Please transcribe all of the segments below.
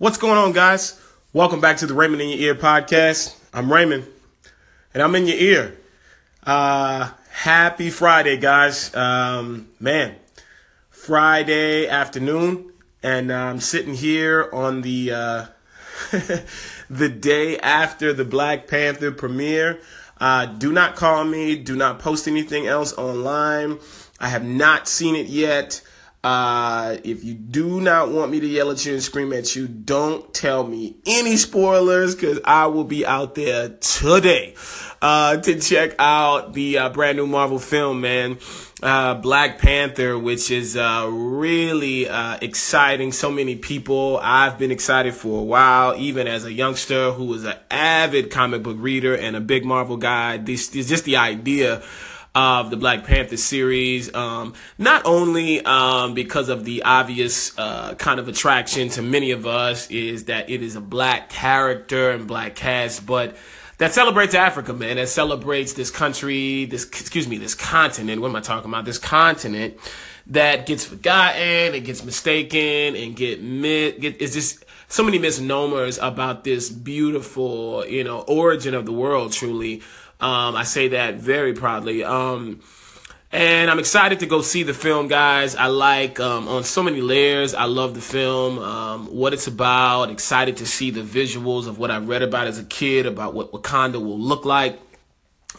What's going on, guys? Welcome back to the Raymond in Your Ear podcast. I'm Raymond, and I'm in your ear. Uh, happy Friday, guys. Um, man, Friday afternoon, and I'm sitting here on the uh, the day after the Black Panther premiere. Uh, do not call me. Do not post anything else online. I have not seen it yet. Uh, if you do not want me to yell at you and scream at you, don't tell me any spoilers because I will be out there today uh, to check out the uh, brand new Marvel film, man. Uh, Black Panther, which is uh, really uh, exciting. So many people. I've been excited for a while, even as a youngster who was an avid comic book reader and a big Marvel guy. This, is just the idea of the Black Panther series. Um, not only um, because of the obvious uh, kind of attraction to many of us is that it is a black character and black cast, but that celebrates Africa, man. That celebrates this country, this excuse me, this continent. What am I talking about? This continent that gets forgotten and gets mistaken and get mit get it's just so many misnomers about this beautiful, you know, origin of the world truly. Um, I say that very proudly. Um, and I'm excited to go see the film, guys. I like um, on so many layers. I love the film, um, what it's about. Excited to see the visuals of what I read about as a kid about what Wakanda will look like,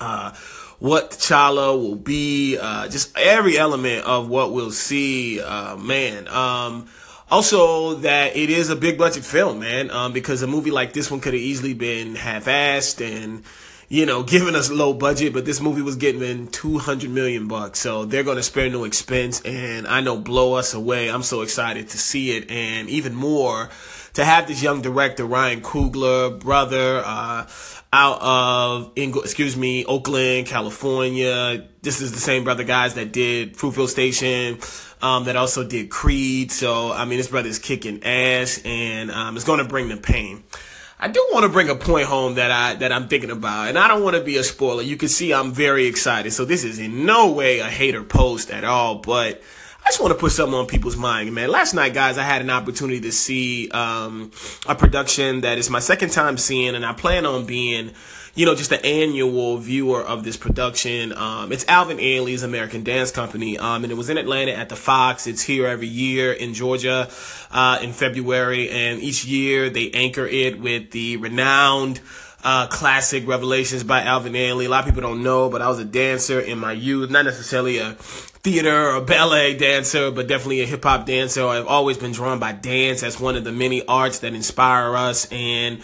uh, what T'Challa will be, uh, just every element of what we'll see. Uh, man, um, also that it is a big budget film, man, um, because a movie like this one could have easily been half-assed and you know, giving us low budget, but this movie was getting in 200 million bucks. So they're going to spare no expense and I know blow us away. I'm so excited to see it and even more to have this young director, Ryan Coogler, brother, uh, out of, excuse me, Oakland, California. This is the same brother guys that did Fruitvale Station, um, that also did Creed. So, I mean, this brother is kicking ass and, um, it's going to bring the pain. I do want to bring a point home that I that I'm thinking about, and I don't want to be a spoiler. You can see I'm very excited, so this is in no way a hater post at all, but I just want to put something on people's mind, man. Last night, guys, I had an opportunity to see um, a production that is my second time seeing, and I plan on being you know, just an annual viewer of this production. Um, it's Alvin Ailey's American Dance Company, um, and it was in Atlanta at the Fox. It's here every year in Georgia uh, in February, and each year they anchor it with the renowned uh, classic Revelations by Alvin Ailey. A lot of people don't know, but I was a dancer in my youth, not necessarily a theater or ballet dancer, but definitely a hip hop dancer. I've always been drawn by dance as one of the many arts that inspire us and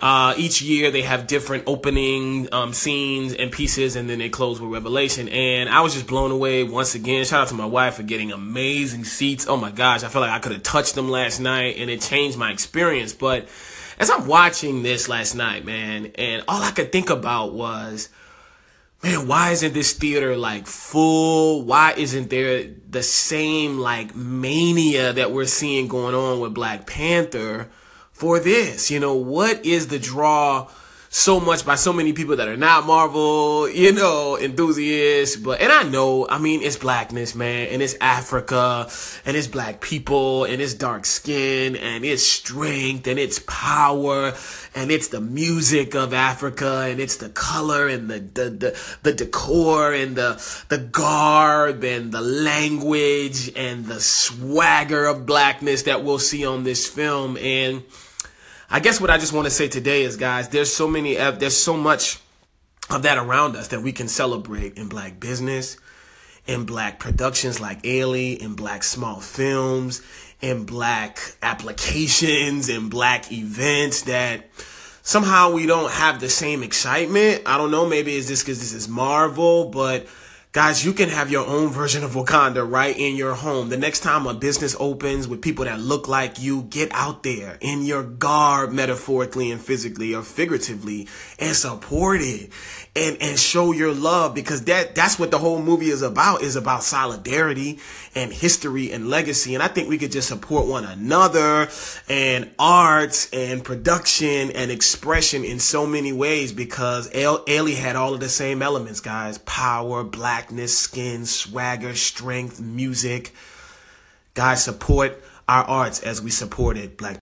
uh, each year they have different opening um, scenes and pieces, and then they close with Revelation. And I was just blown away once again. Shout out to my wife for getting amazing seats. Oh my gosh, I felt like I could have touched them last night, and it changed my experience. But as I'm watching this last night, man, and all I could think about was, man, why isn't this theater like full? Why isn't there the same like mania that we're seeing going on with Black Panther? for this. You know, what is the draw so much by so many people that are not Marvel, you know, enthusiasts. But, and I know, I mean, it's blackness, man, and it's Africa, and it's black people, and it's dark skin, and it's strength, and it's power, and it's the music of Africa, and it's the color, and the, the, the, the decor, and the, the garb, and the language, and the swagger of blackness that we'll see on this film. And, I guess what I just want to say today is, guys, there's so many, there's so much of that around us that we can celebrate in black business, in black productions like Ailey, in black small films, in black applications, in black events that somehow we don't have the same excitement. I don't know, maybe it's just because this is Marvel, but Guys, you can have your own version of Wakanda right in your home. The next time a business opens with people that look like you, get out there in your garb, metaphorically and physically or figuratively, and support it and, and show your love because that, that's what the whole movie is about, is about solidarity and history and legacy. And I think we could just support one another and arts and production and expression in so many ways because Ailey had all of the same elements, guys. Power, black blackness, skin, swagger, strength, music. Guys, support our arts as we supported Black